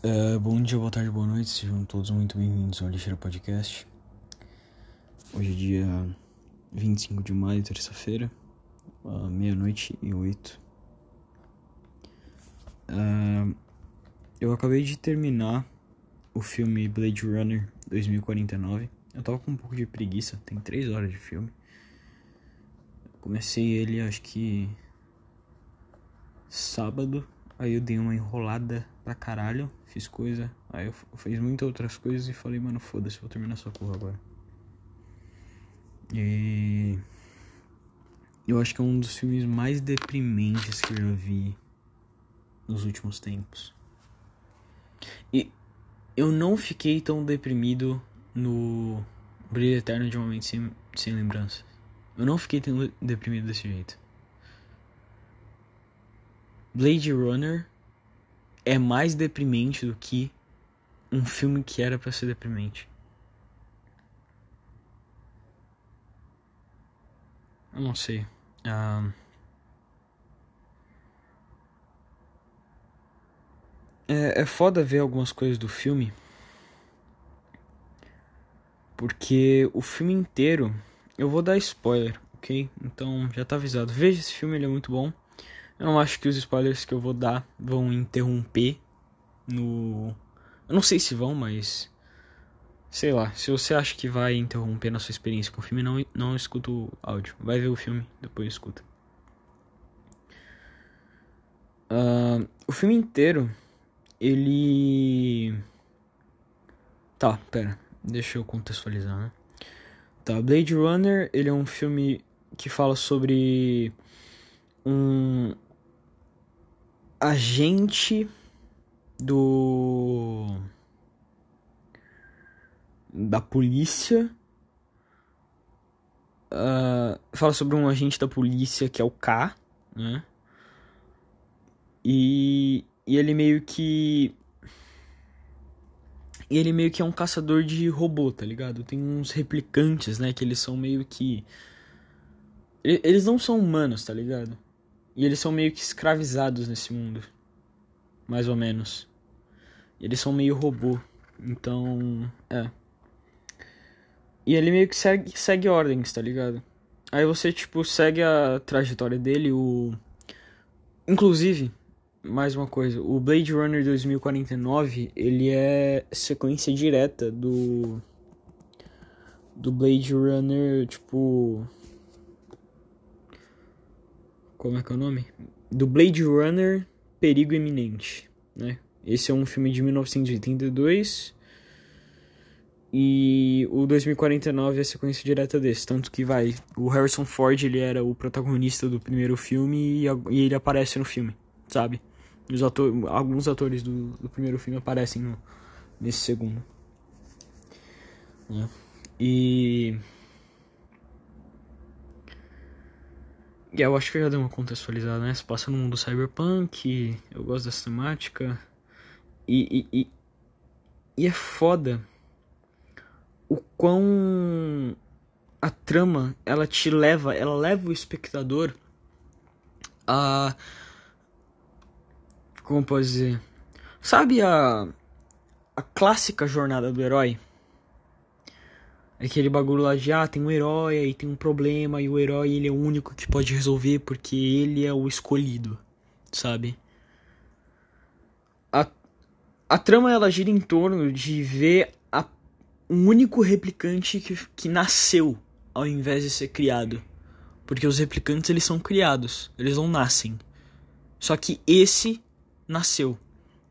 Uh, bom dia, boa tarde, boa noite, sejam todos muito bem-vindos ao Lixeira Podcast. Hoje é dia 25 de maio, terça-feira, uh, meia-noite e oito. Uh, eu acabei de terminar o filme Blade Runner 2049. Eu tava com um pouco de preguiça, tem três horas de filme. Comecei ele acho que sábado, aí eu dei uma enrolada pra caralho, fiz coisa, aí eu fiz muitas outras coisas e falei, mano, foda-se, vou terminar essa porra agora. E eu acho que é um dos filmes mais deprimentes que eu já vi nos últimos tempos. E eu não fiquei tão deprimido no Brilho Eterno de um Momento Sem, sem Lembranças. Eu não fiquei tão deprimido desse jeito. Blade Runner é mais deprimente do que um filme que era para ser deprimente. Eu não sei. Uh... É, é foda ver algumas coisas do filme. Porque o filme inteiro. Eu vou dar spoiler, ok? Então já tá avisado. Veja esse filme, ele é muito bom. Eu não acho que os spoilers que eu vou dar vão interromper no. Eu não sei se vão, mas. Sei lá, se você acha que vai interromper na sua experiência com o filme, não, não escuta o áudio. Vai ver o filme, depois escuta. Uh, o filme inteiro, ele. Tá, pera, deixa eu contextualizar, né? Tá, Blade Runner, ele é um filme que fala sobre um, agente do da polícia uh, fala sobre um agente da polícia que é o K, né? E, e ele meio que ele meio que é um caçador de robô, tá ligado? Tem uns replicantes, né? Que eles são meio que. Eles não são humanos, tá ligado? E eles são meio que escravizados nesse mundo. Mais ou menos. E eles são meio robô. Então. É. E ele meio que segue, segue ordens, tá ligado? Aí você, tipo, segue a trajetória dele, o. Inclusive, mais uma coisa, o Blade Runner 2049, ele é sequência direta do. Do Blade Runner, tipo como é que é o nome? Do Blade Runner Perigo Iminente, né? Esse é um filme de 1982 e o 2049 é a sequência direta desse, tanto que vai, o Harrison Ford, ele era o protagonista do primeiro filme e, e ele aparece no filme, sabe? Os ator, alguns atores do, do primeiro filme aparecem no, nesse segundo. Né? E E eu acho que já deu uma contextualizada, né? Se passa no mundo cyberpunk, eu gosto dessa temática. E, e, e, e é foda o quão a trama ela te leva, ela leva o espectador a. Como posso dizer? Sabe a. A clássica jornada do herói? Aquele bagulho lá de, ah, tem um herói, aí tem um problema, e o herói ele é o único que pode resolver porque ele é o escolhido, sabe? A, a trama ela gira em torno de ver a, um único replicante que, que nasceu ao invés de ser criado. Porque os replicantes eles são criados, eles não nascem. Só que esse nasceu.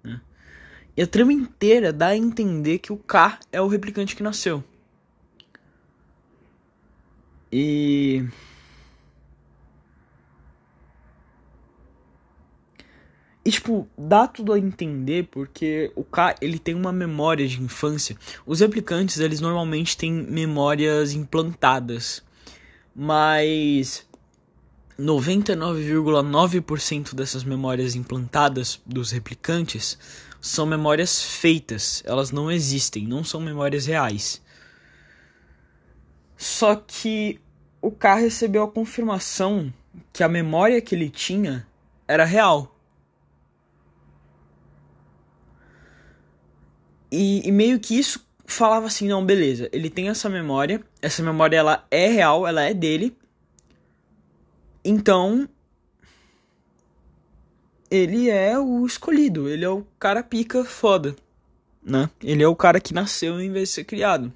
Né? E a trama inteira dá a entender que o K é o replicante que nasceu. E. E, tipo, dá tudo a entender porque o K, ele tem uma memória de infância. Os replicantes, eles normalmente têm memórias implantadas. Mas 99,9% dessas memórias implantadas dos replicantes são memórias feitas. Elas não existem, não são memórias reais. Só que o K recebeu a confirmação que a memória que ele tinha era real. E, e meio que isso falava assim, não, beleza, ele tem essa memória, essa memória ela é real, ela é dele. Então, ele é o escolhido, ele é o cara pica foda, né? Ele é o cara que nasceu em vez de ser criado.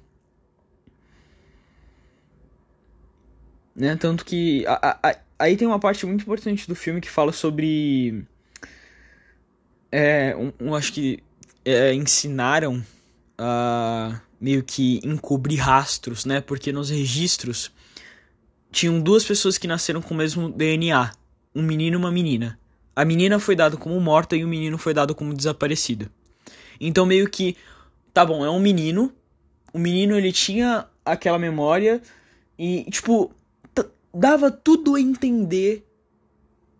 Né? Tanto que a, a, aí tem uma parte muito importante do filme que fala sobre é, um, um acho que é, ensinaram a meio que encobrir rastros, né? Porque nos registros tinham duas pessoas que nasceram com o mesmo DNA, um menino e uma menina. A menina foi dada como morta e o menino foi dado como desaparecido. Então meio que, tá bom, é um menino. O menino ele tinha aquela memória e tipo dava tudo a entender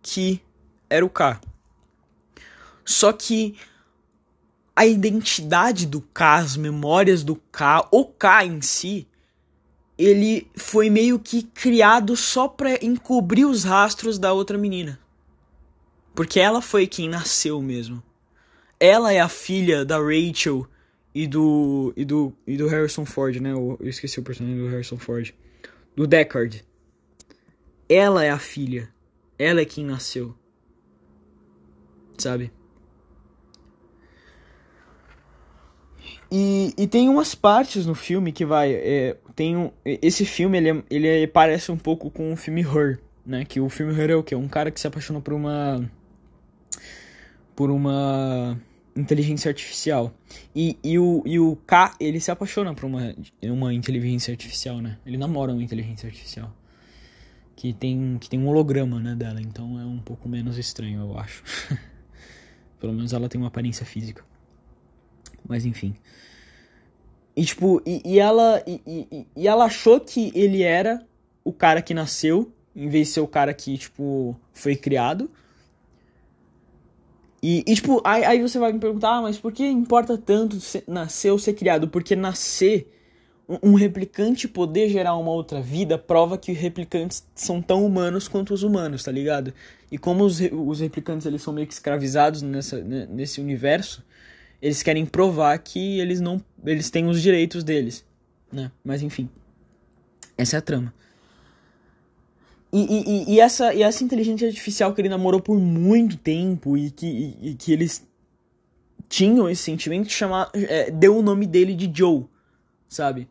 que era o K. Só que a identidade do K, as memórias do K, o K em si, ele foi meio que criado só pra encobrir os rastros da outra menina. Porque ela foi quem nasceu mesmo. Ela é a filha da Rachel e do e do e do Harrison Ford, né? Eu, esqueci o personagem do Harrison Ford. Do Deckard. Ela é a filha. Ela é quem nasceu. Sabe? E, e tem umas partes no filme que vai. É, tem um, esse filme ele, é, ele é, parece um pouco com o filme Her, né? Que o filme Her é o quê? Um cara que se apaixonou por uma por uma inteligência artificial. E, e, o, e o K, ele se apaixona por uma, uma inteligência artificial, né? Ele namora uma inteligência artificial. Que tem, que tem um holograma, né, dela. Então é um pouco menos estranho, eu acho. Pelo menos ela tem uma aparência física. Mas enfim. E tipo, e, e ela e, e, ela achou que ele era o cara que nasceu, em vez de ser o cara que, tipo, foi criado. E, e tipo, aí, aí, você vai me perguntar, ah, mas por que importa tanto nascer ou ser criado? Porque nascer, um, replicante poder gerar uma outra vida, prova que os replicantes são tão humanos quanto os humanos, tá ligado? E como os, os replicantes eles são meio que escravizados nessa, nesse universo, eles querem provar que eles não eles têm os direitos deles, né? Mas enfim, essa é a trama. E, e, e, essa, e essa inteligência artificial que ele namorou por muito tempo e que, e que eles tinham esse sentimento, chamar, é, deu o nome dele de Joe, sabe?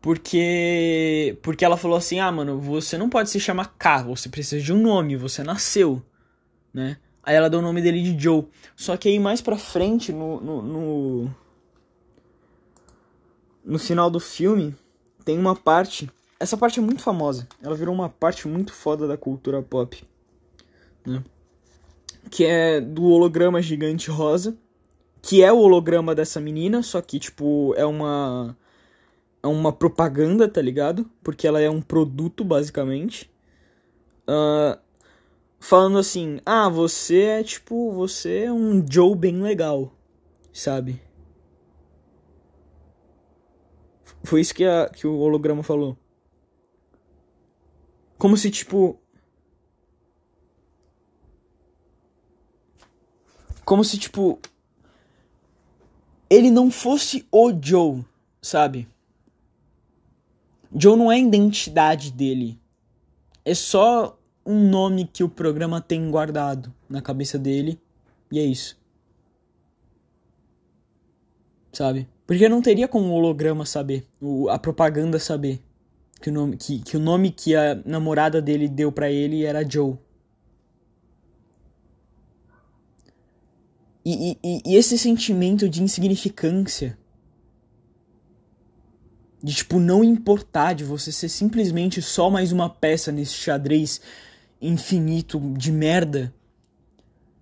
Porque, porque ela falou assim: ah, mano, você não pode se chamar K, você precisa de um nome, você nasceu, né? Aí ela deu o nome dele de Joe. Só que aí mais pra frente, no, no, no, no final do filme, tem uma parte essa parte é muito famosa. Ela virou uma parte muito foda da cultura pop. Né? Que é do holograma gigante rosa. Que é o holograma dessa menina, só que, tipo, é uma. É uma propaganda, tá ligado? Porque ela é um produto, basicamente. Uh, falando assim: ah, você é tipo. Você é um Joe bem legal, sabe? Foi isso que, a, que o holograma falou. Como se, tipo. Como se, tipo. Ele não fosse o Joe, sabe? Joe não é a identidade dele. É só um nome que o programa tem guardado na cabeça dele. E é isso. Sabe? Porque não teria como o holograma saber, a propaganda saber que o nome que, que, o nome que a namorada dele deu para ele era Joe. E, e, e esse sentimento de insignificância, de tipo não importar, de você ser simplesmente só mais uma peça nesse xadrez infinito de merda.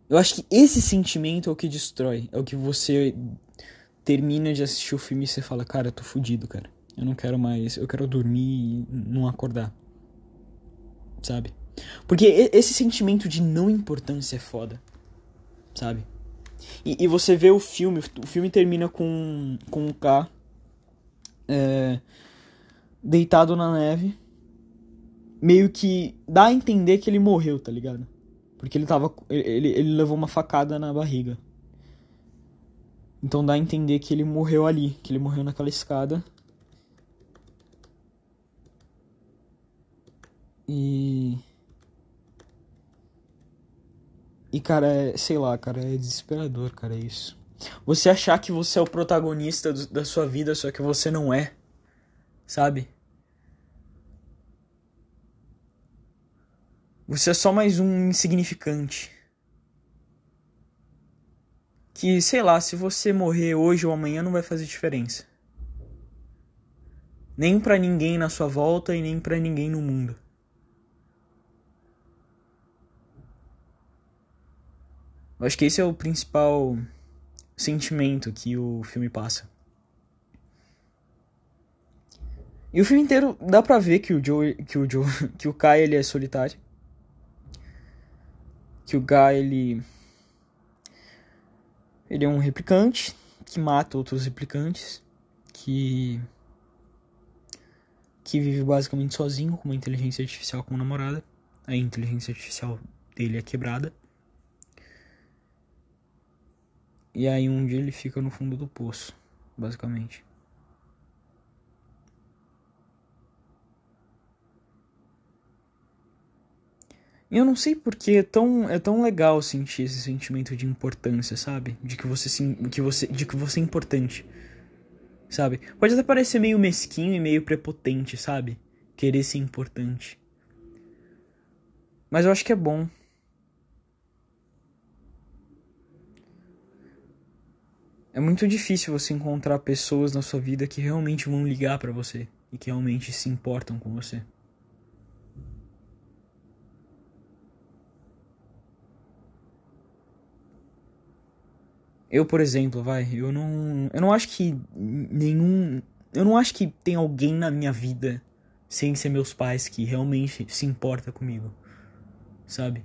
Eu acho que esse sentimento é o que destrói, é o que você termina de assistir o filme e você fala, cara, eu tô fudido, cara. Eu não quero mais. Eu quero dormir e não acordar. Sabe? Porque esse sentimento de não importância é foda. Sabe? E, e você vê o filme. O filme termina com, com o K. É, deitado na neve. Meio que dá a entender que ele morreu, tá ligado? Porque ele tava. Ele, ele levou uma facada na barriga. Então dá a entender que ele morreu ali, que ele morreu naquela escada. E. E, cara, é, sei lá, cara, é desesperador, cara, é isso. Você achar que você é o protagonista do, da sua vida, só que você não é. Sabe? Você é só mais um insignificante. Que, sei lá, se você morrer hoje ou amanhã não vai fazer diferença. Nem para ninguém na sua volta e nem para ninguém no mundo. Eu acho que esse é o principal sentimento que o filme passa. E o filme inteiro dá pra ver que o Joe, que o Joe, que o Kai ele é solitário. Que o Guy ele ele é um replicante que mata outros replicantes, que que vive basicamente sozinho com uma inteligência artificial como namorada. A inteligência artificial dele é quebrada. E aí um dia ele fica no fundo do poço, basicamente. E eu não sei porque é tão, é tão legal sentir esse sentimento de importância, sabe? De que você, que você, de que você é importante. Sabe? Pode até parecer meio mesquinho e meio prepotente, sabe? Querer ser importante. Mas eu acho que é bom. É muito difícil você encontrar pessoas na sua vida que realmente vão ligar para você e que realmente se importam com você. Eu, por exemplo, vai, eu não, eu não acho que nenhum, eu não acho que tem alguém na minha vida sem ser meus pais que realmente se importa comigo, sabe?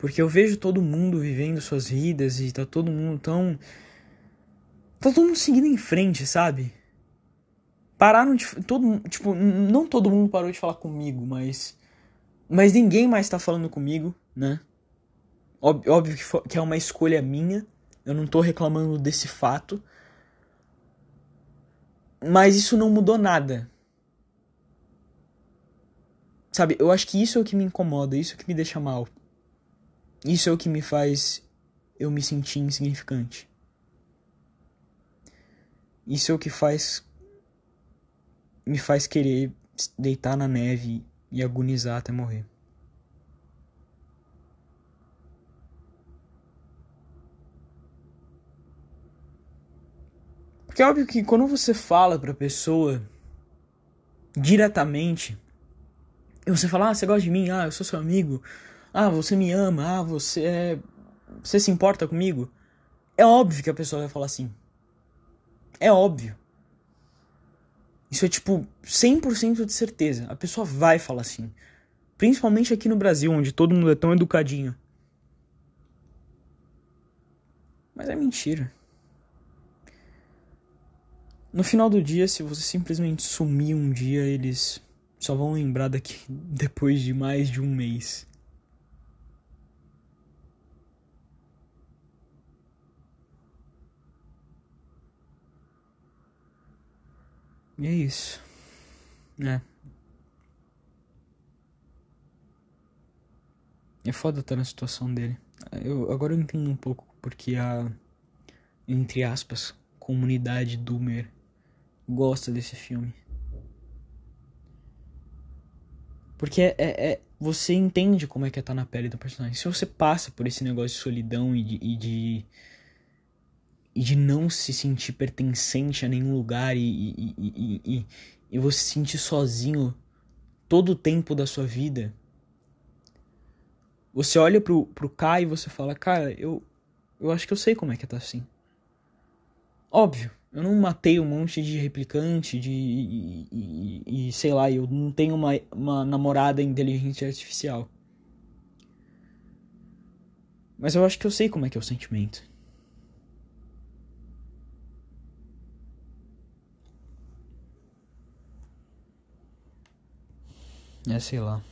Porque eu vejo todo mundo vivendo suas vidas e tá todo mundo tão. Tá todo mundo seguindo em frente, sabe? Pararam de. Todo, tipo, não todo mundo parou de falar comigo, mas. Mas ninguém mais tá falando comigo, né? Óbvio, óbvio que, for, que é uma escolha minha. Eu não tô reclamando desse fato. Mas isso não mudou nada. Sabe, eu acho que isso é o que me incomoda, isso é o que me deixa mal. Isso é o que me faz eu me sentir insignificante. Isso é o que faz me faz querer deitar na neve e agonizar até morrer. Porque é óbvio que quando você fala pra pessoa diretamente, e você fala, ah, você gosta de mim, ah, eu sou seu amigo, ah, você me ama, ah, você é... Você se importa comigo? É óbvio que a pessoa vai falar assim. É óbvio. Isso é tipo 100% de certeza. A pessoa vai falar assim. Principalmente aqui no Brasil, onde todo mundo é tão educadinho. Mas é mentira. No final do dia, se você simplesmente sumir um dia, eles só vão lembrar daqui depois de mais de um mês. E é isso. É. É foda estar na situação dele. Eu, agora eu entendo um pouco porque a. Entre aspas, comunidade Doomer gosta desse filme. Porque é, é, é, você entende como é que é estar tá na pele do personagem. Se você passa por esse negócio de solidão e de, e de e de não se sentir pertencente a nenhum lugar e, e, e, e, e você se sentir sozinho todo o tempo da sua vida. Você olha pro, pro Kai e você fala, cara, eu, eu acho que eu sei como é que tá assim. Óbvio, eu não matei um monte de replicante, de. E, e, e sei lá, eu não tenho uma, uma namorada inteligente artificial. Mas eu acho que eu sei como é que é o sentimento. É, sei lá.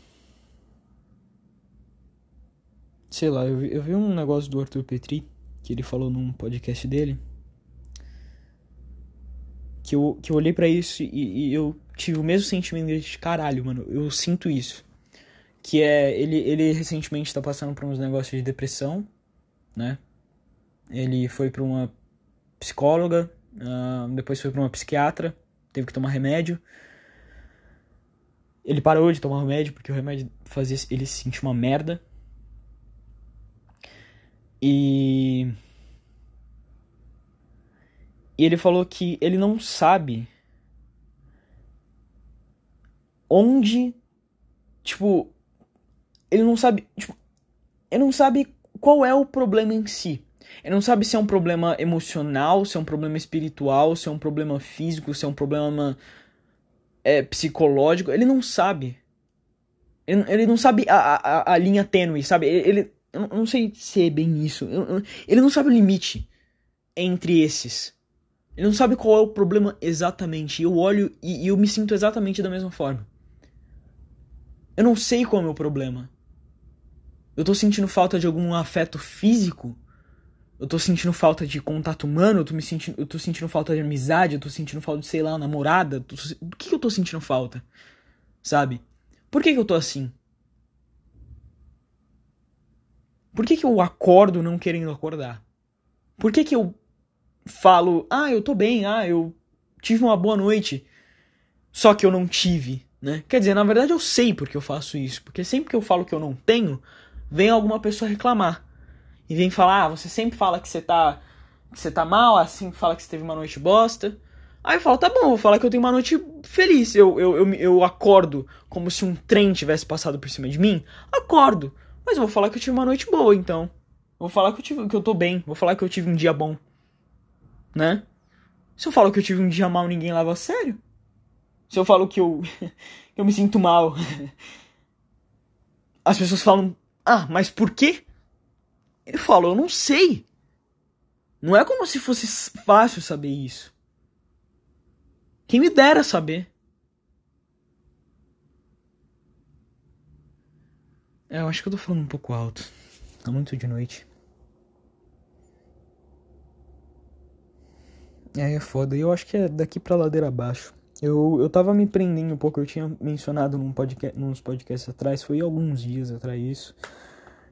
sei lá, eu vi, eu vi um negócio do Arthur Petri, que ele falou num podcast dele, que eu, que eu olhei para isso e, e, eu tive o mesmo sentimento de caralho, mano, eu sinto isso. Que é, ele, ele recentemente tá passando por uns negócios de depressão, né? Ele foi pra uma psicóloga, uh, depois foi pra uma psiquiatra, teve que tomar remédio. Ele parou de tomar remédio porque o remédio fazia ele se sentir uma merda. E. E ele falou que ele não sabe onde. Tipo. Ele não sabe. Tipo, ele não sabe qual é o problema em si. Ele não sabe se é um problema emocional, se é um problema espiritual, se é um problema físico, se é um problema é, psicológico. Ele não sabe. Ele, ele não sabe a, a, a, linha tênue, sabe? Ele, ele, eu não sei se é bem isso. Ele não sabe o limite entre esses. Ele não sabe qual é o problema exatamente. Eu olho e, e eu me sinto exatamente da mesma forma. Eu não sei qual é o meu problema. Eu tô sentindo falta de algum afeto físico eu tô sentindo falta de contato humano, eu tô, me sentindo, eu tô sentindo falta de amizade, eu tô sentindo falta de, sei lá, namorada. Tô, que, que eu tô sentindo falta? Sabe? Por que, que eu tô assim? Por que, que eu acordo não querendo acordar? Por que, que eu falo, ah, eu tô bem, ah, eu tive uma boa noite, só que eu não tive, né? Quer dizer, na verdade eu sei porque eu faço isso, porque sempre que eu falo que eu não tenho, vem alguma pessoa reclamar e vem falar, ah, você sempre fala que você tá que você tá mal, assim, fala que você teve uma noite bosta. Aí eu falo, tá bom, vou falar que eu tenho uma noite feliz. Eu, eu, eu, eu acordo como se um trem tivesse passado por cima de mim. Acordo. Mas eu vou falar que eu tive uma noite boa, então. Vou falar que eu, tive, que eu tô bem. Vou falar que eu tive um dia bom. Né? Se eu falo que eu tive um dia mal, ninguém leva a sério. Se eu falo que eu, eu me sinto mal, as pessoas falam, ah, mas por quê? Ele falou, eu não sei. Não é como se fosse fácil saber isso. Quem me dera saber. É, eu acho que eu tô falando um pouco alto. Tá muito de noite. É, é foda. E eu acho que é daqui pra ladeira abaixo. Eu, eu tava me prendendo um pouco. Eu tinha mencionado num podcast, nos podcasts atrás. Foi alguns dias atrás isso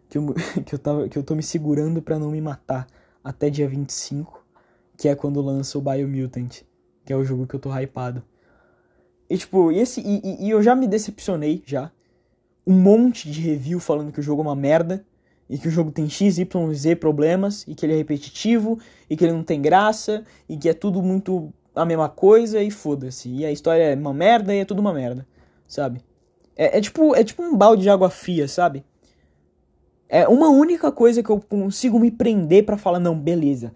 que eu, que eu, tava, que eu tô me segurando para não me matar até dia 25, que é quando lança o Biomutant, que é o jogo que eu tô hypado. E tipo, esse, e, e, eu já me decepcionei, já. Um monte de review falando que o jogo é uma merda, e que o jogo tem X, Y, Z problemas, e que ele é repetitivo, e que ele não tem graça, e que é tudo muito a mesma coisa, e foda-se. E a história é uma merda e é tudo uma merda, sabe? É, é, tipo, é tipo um balde de água fria, sabe? É uma única coisa que eu consigo me prender para falar, não, beleza.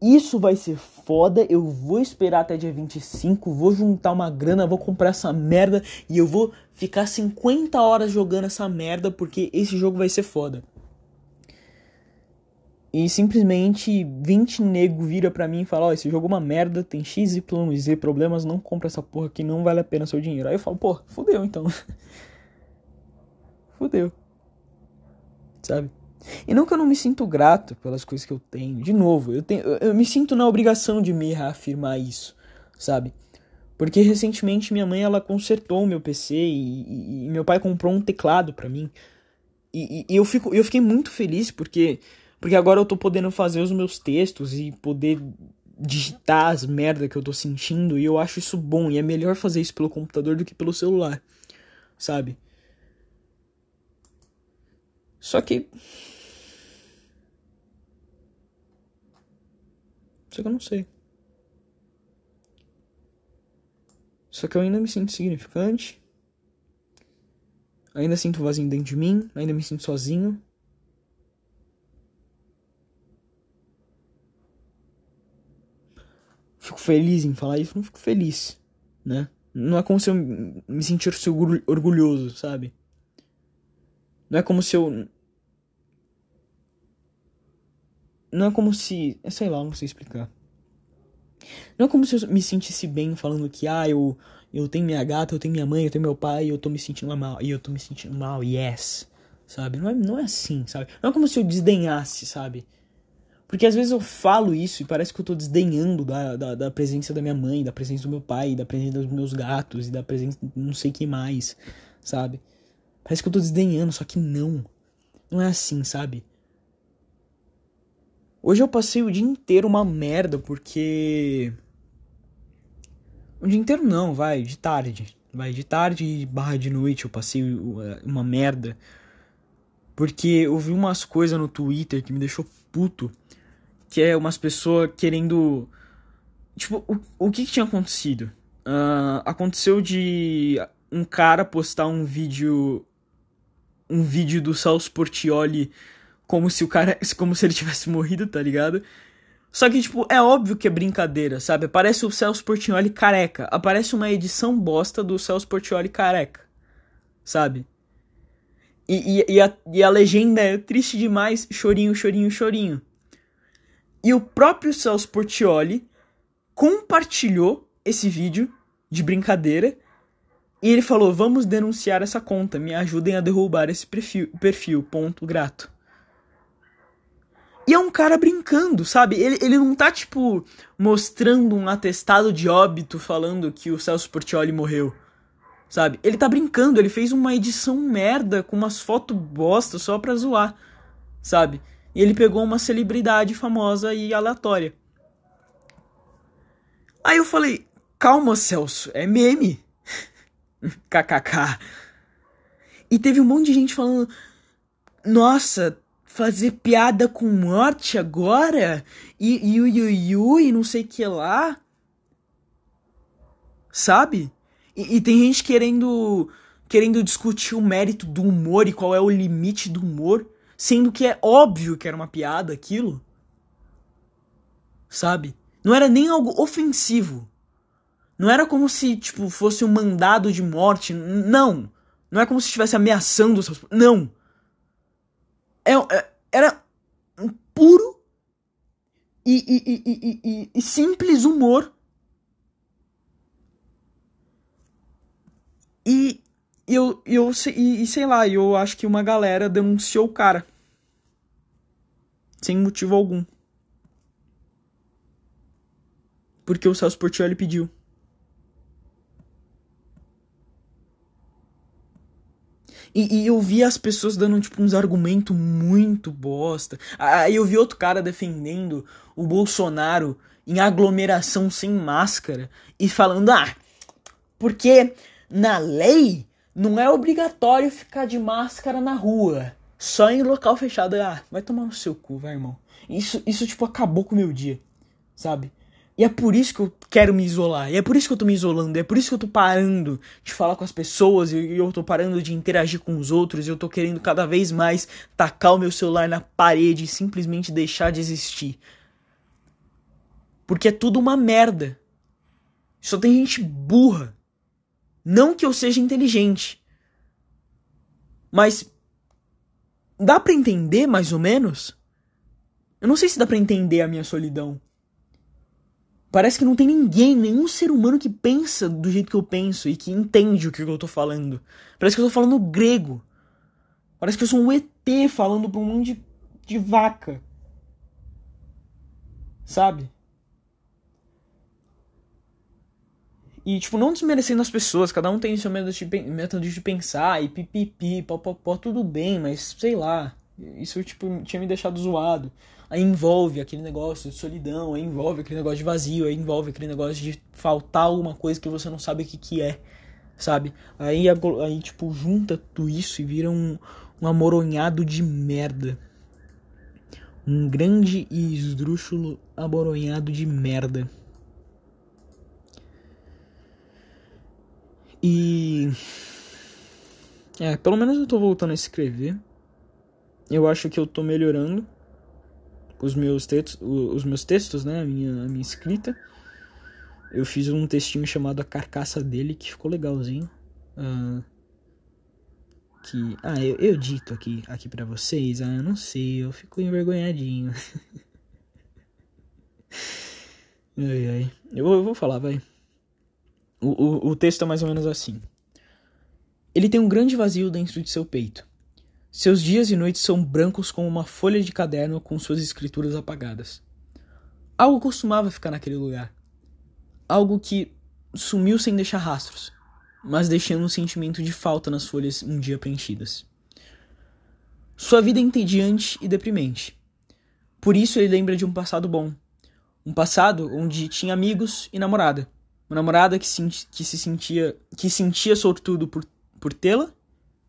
Isso vai ser foda, eu vou esperar até dia 25, vou juntar uma grana, vou comprar essa merda e eu vou ficar 50 horas jogando essa merda porque esse jogo vai ser foda. E simplesmente 20 nego vira pra mim e fala, ó, oh, esse jogo é uma merda, tem X, Y Z problemas, não compra essa porra que não vale a pena seu dinheiro. Aí eu falo, pô, fudeu então. fudeu sabe? E não que eu não me sinto grato pelas coisas que eu tenho. De novo, eu, tenho, eu, eu me sinto na obrigação de me reafirmar isso, sabe? Porque recentemente minha mãe ela consertou o meu PC e, e, e meu pai comprou um teclado para mim. E, e, eu, fico, eu fiquei muito feliz porque, porque agora eu tô podendo fazer os meus textos e poder digitar as merda que eu tô sentindo. E eu acho isso bom. E é melhor fazer isso pelo computador do que pelo celular, sabe? Só que. Só que eu não sei. Só que eu ainda me sinto significante. Ainda sinto vazio dentro de mim. Ainda me sinto sozinho. Fico feliz em falar isso, não fico feliz, né? Não é como se eu me sentisse orgulhoso, sabe? Não é como se eu Não é como se. É, sei lá, não sei explicar. Não é como se eu me sentisse bem falando que, ah, eu, eu tenho minha gata, eu tenho minha mãe, eu tenho meu pai, eu tô me sentindo mal. E eu tô me sentindo mal, yes. sabe? Não é, não é assim, sabe? Não é como se eu desdenhasse, sabe? Porque às vezes eu falo isso e parece que eu tô desdenhando da, da, da, presença da minha mãe, da presença do meu pai, da presença dos meus gatos e da presença não sei que mais, sabe? Parece que eu tô desdenhando, só que não. Não é assim, sabe? Hoje eu passei o dia inteiro uma merda porque. O dia inteiro não, vai, de tarde. Vai, de tarde barra de noite eu passei uma merda. Porque eu vi umas coisas no Twitter que me deixou puto que é umas pessoas querendo. Tipo, o, o que, que tinha acontecido? Uh, aconteceu de um cara postar um vídeo. Um vídeo do Celso Portioli como se o cara. Como se ele tivesse morrido, tá ligado? Só que, tipo, é óbvio que é brincadeira, sabe? Aparece o Celso Portioli careca. Aparece uma edição bosta do Celso Portioli careca. Sabe? E, e, e, a, e a legenda é triste demais, chorinho, chorinho, chorinho. E o próprio Celso Portioli compartilhou esse vídeo de brincadeira e ele falou: Vamos denunciar essa conta, me ajudem a derrubar esse perfil, perfil ponto grato. E é um cara brincando, sabe? Ele, ele não tá, tipo, mostrando um atestado de óbito falando que o Celso Portioli morreu. Sabe? Ele tá brincando, ele fez uma edição merda com umas fotos bosta só pra zoar. Sabe? E ele pegou uma celebridade famosa e aleatória. Aí eu falei: calma, Celso, é meme. KKK. E teve um monte de gente falando: nossa, fazer piada com morte agora? E ui, ui, ui, não sei que lá. Sabe? E, e tem gente querendo querendo discutir o mérito do humor e qual é o limite do humor sendo que é óbvio que era uma piada aquilo. Sabe? Não era nem algo ofensivo. Não era como se, tipo, fosse um mandado de morte. Não. Não é como se estivesse ameaçando os seus. Não. É, é, era um puro e, e, e, e, simples humor. E eu, eu e sei lá, eu acho que uma galera denunciou o cara. Sem motivo algum. Porque o Celso Portioli pediu. E, e, eu vi as pessoas dando, tipo, uns argumentos muito bosta. Aí eu vi outro cara defendendo o Bolsonaro em aglomeração sem máscara e falando, ah, porque na lei não é obrigatório ficar de máscara na rua. Só em local fechado. Ah, vai tomar no seu cu, vai, irmão. Isso, isso tipo, acabou com o meu dia. Sabe? E é por isso que eu quero me isolar. E é por isso que eu tô me isolando. E é por isso que eu tô parando de falar com as pessoas. E eu tô parando de interagir com os outros. E eu tô querendo cada vez mais tacar o meu celular na parede e simplesmente deixar de existir. Porque é tudo uma merda. Só tem gente burra não que eu seja inteligente. Mas dá para entender mais ou menos? Eu não sei se dá para entender a minha solidão. Parece que não tem ninguém, nenhum ser humano que pensa do jeito que eu penso e que entende o que eu tô falando. Parece que eu tô falando grego. Parece que eu sou um ET falando pra um monte de, de vaca. Sabe? E, tipo, não desmerecendo as pessoas, cada um tem seu método de, pensar, e pipipi, popopó, tudo bem, mas sei lá. Isso, tipo, tinha me deixado zoado. Aí envolve aquele negócio de solidão, aí envolve aquele negócio de vazio, aí envolve aquele negócio de faltar alguma coisa que você não sabe o que, que é, sabe? Aí, aí tipo, junta tudo isso e vira um, um amoronhado de merda. Um grande e esdrúxulo amoronhado de merda. E. É, pelo menos eu tô voltando a escrever. Eu acho que eu tô melhorando os meus textos, os meus textos, né, a minha, a minha escrita. Eu fiz um textinho chamado A Carcaça dele que ficou legalzinho. Uh, que ah, eu, eu dito aqui aqui para vocês. Ah, eu não sei, eu fico envergonhadinho. ai ai. Eu, eu vou falar, vai. O, o, o texto é mais ou menos assim. Ele tem um grande vazio dentro de seu peito. Seus dias e noites são brancos como uma folha de caderno com suas escrituras apagadas. Algo costumava ficar naquele lugar. Algo que sumiu sem deixar rastros, mas deixando um sentimento de falta nas folhas um dia preenchidas. Sua vida é entediante e deprimente. Por isso ele lembra de um passado bom. Um passado onde tinha amigos e namorada. Uma namorada que, se, que se sentia que sentia sortudo por, por tê-la.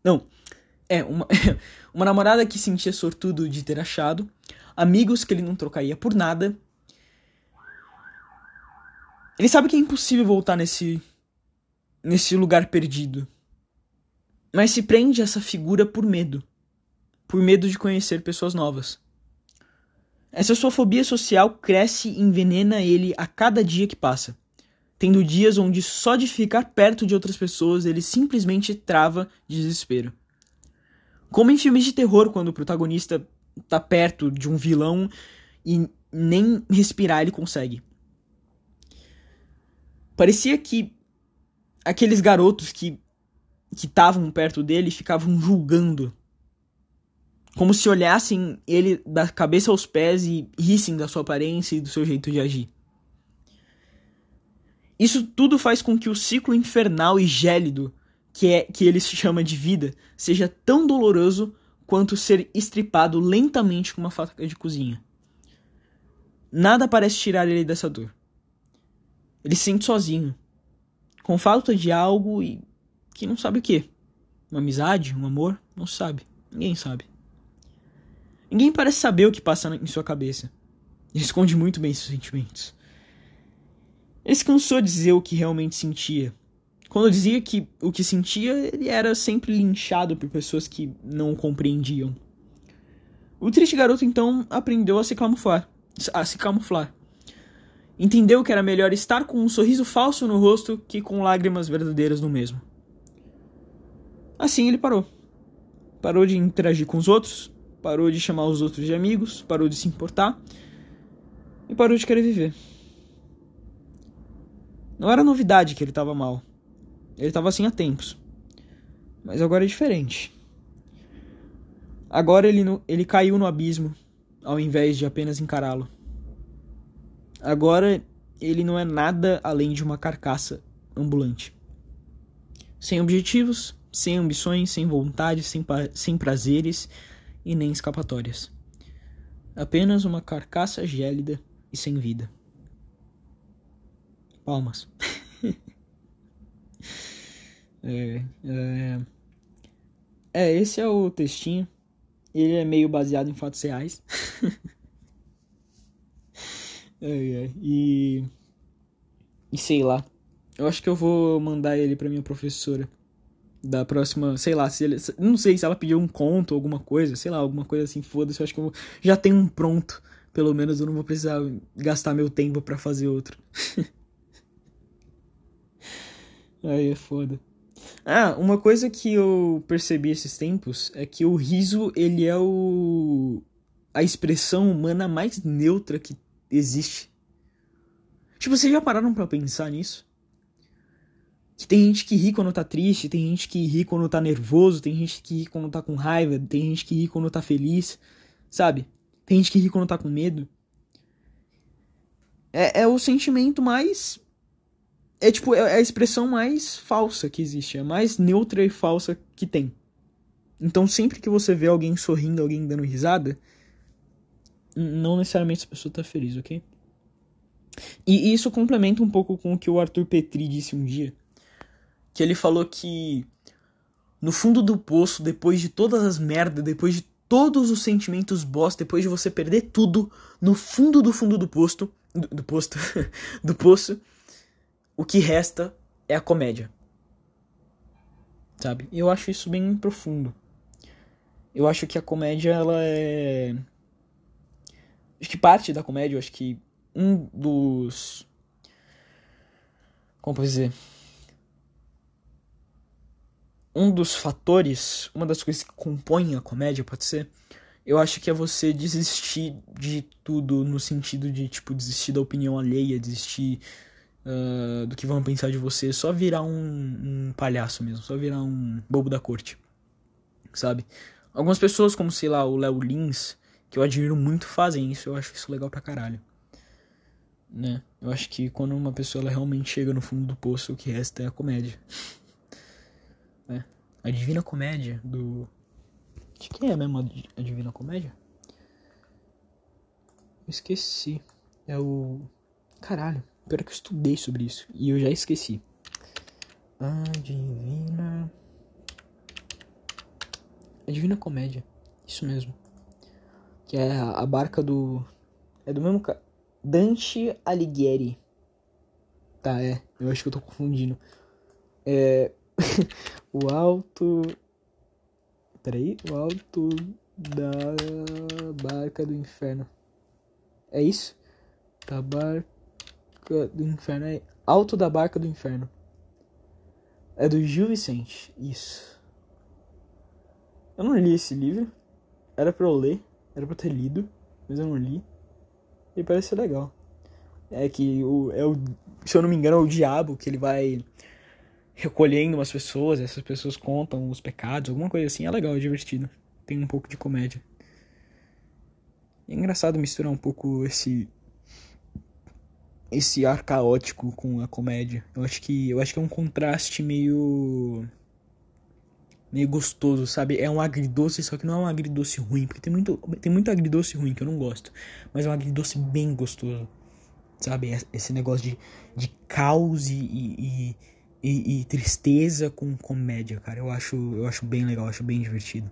Não. É, uma, uma namorada que sentia sortudo de ter achado. Amigos que ele não trocaria por nada ele sabe que é impossível voltar nesse nesse lugar perdido. Mas se prende a essa figura por medo. Por medo de conhecer pessoas novas. Essa sua fobia social cresce e envenena ele a cada dia que passa. Tendo dias onde só de ficar perto de outras pessoas ele simplesmente trava de desespero. Como em filmes de terror, quando o protagonista tá perto de um vilão e nem respirar ele consegue. Parecia que aqueles garotos que que estavam perto dele ficavam julgando. Como se olhassem ele da cabeça aos pés e rissem da sua aparência e do seu jeito de agir. Isso tudo faz com que o ciclo infernal e gélido que é que ele se chama de vida seja tão doloroso quanto ser estripado lentamente com uma faca de cozinha. Nada parece tirar ele dessa dor. Ele se sente sozinho, com falta de algo e que não sabe o que. Uma amizade, um amor, não sabe. Ninguém sabe. Ninguém parece saber o que passa em sua cabeça. Ele esconde muito bem seus sentimentos. Ele se cansou de dizer o que realmente sentia. Quando dizia que o que sentia, ele era sempre linchado por pessoas que não o compreendiam. O triste garoto então aprendeu a se camuflar, a se camuflar. Entendeu que era melhor estar com um sorriso falso no rosto que com lágrimas verdadeiras no mesmo. Assim ele parou. Parou de interagir com os outros, parou de chamar os outros de amigos, parou de se importar e parou de querer viver. Não era novidade que ele estava mal. Ele estava assim há tempos. Mas agora é diferente. Agora ele, ele caiu no abismo, ao invés de apenas encará-lo. Agora ele não é nada além de uma carcaça ambulante. Sem objetivos, sem ambições, sem vontade, sem, sem prazeres e nem escapatórias. Apenas uma carcaça gélida e sem vida. Palmas. é, é, é, esse é o textinho. Ele é meio baseado em fatos reais. É. E. E sei lá. Eu acho que eu vou mandar ele pra minha professora. Da próxima, sei lá, se ele. Não sei se ela pediu um conto, alguma coisa, sei lá, alguma coisa assim, foda-se. Eu acho que eu já tenho um pronto. Pelo menos eu não vou precisar gastar meu tempo para fazer outro. Aí é foda. Ah, uma coisa que eu percebi esses tempos é que o riso, ele é o a expressão humana mais neutra que existe. Tipo, vocês já pararam para pensar nisso? Que tem gente que ri quando tá triste, tem gente que ri quando tá nervoso, tem gente que ri quando tá com raiva, tem gente que ri quando tá feliz, sabe? Tem gente que ri quando tá com medo. É, é o sentimento mais. É tipo, é a expressão mais falsa que existe, é a mais neutra e falsa que tem. Então sempre que você vê alguém sorrindo, alguém dando risada, não necessariamente essa pessoa tá feliz, ok? E isso complementa um pouco com o que o Arthur Petri disse um dia. Que ele falou que no fundo do poço, depois de todas as merdas, depois de todos os sentimentos bosta, depois de você perder tudo, no fundo do fundo do posto, do, do posto, do poço, o que resta é a comédia. Sabe? Eu acho isso bem profundo. Eu acho que a comédia ela é acho que parte da comédia, eu acho que um dos. Como posso dizer? Um dos fatores, uma das coisas que compõem a comédia, pode ser, eu acho que é você desistir de tudo no sentido de, tipo, desistir da opinião alheia, desistir uh, do que vão pensar de você, só virar um, um palhaço mesmo, só virar um bobo da corte, sabe? Algumas pessoas, como sei lá, o Léo Lins, que eu admiro muito, fazem isso. Eu acho isso legal pra caralho. Né? Eu acho que quando uma pessoa ela realmente chega no fundo do poço, o que resta é a comédia. né? A Divina Comédia do. De quem é mesmo a Divina Comédia? Eu esqueci. É o. Caralho, pior que eu estudei sobre isso. E eu já esqueci. A Divina. A Divina Comédia. Isso mesmo. Que é a barca do. É do mesmo cara. Dante Alighieri. Tá, é. Eu acho que eu tô confundindo. É. o alto. Peraí. O alto da barca do inferno. É isso? Da barca do inferno. É alto da barca do inferno. É do Gil Vicente. Isso. Eu não li esse livro. Era pra eu ler. Era pra eu ter lido. Mas eu não li. E parece ser legal. É que o, é o, se eu não me engano, é o diabo que ele vai recolhendo umas pessoas, essas pessoas contam os pecados, alguma coisa assim. É legal, é divertido. Tem um pouco de comédia. é engraçado misturar um pouco esse esse ar caótico com a comédia. Eu acho que eu acho que é um contraste meio meio gostoso, sabe? É um agridoce, só que não é um agridoce ruim, porque tem muito tem muito agridoce ruim que eu não gosto, mas é um agridoce bem gostoso. Sabe? Esse negócio de, de caos e, e, e, e tristeza com comédia, cara. Eu acho, eu acho bem legal, acho bem divertido.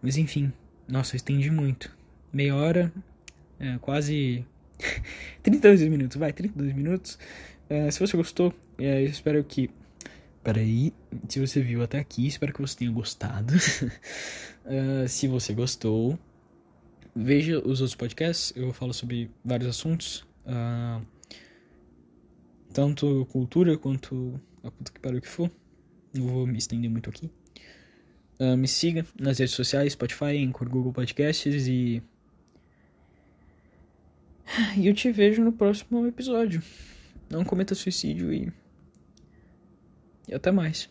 Mas enfim, nossa, eu estendi muito. Meia hora, é, quase 32 minutos, vai, 32 minutos. Uh, se você gostou, uh, eu espero que. Peraí, se você viu até aqui, espero que você tenha gostado. uh, se você gostou, veja os outros podcasts, eu falo sobre vários assuntos. tanto cultura quanto a puta que pariu que for. Não vou me estender muito aqui. me siga nas redes sociais, Spotify, Anchor, Google Podcasts e e eu te vejo no próximo episódio. Não cometa suicídio e. E até mais.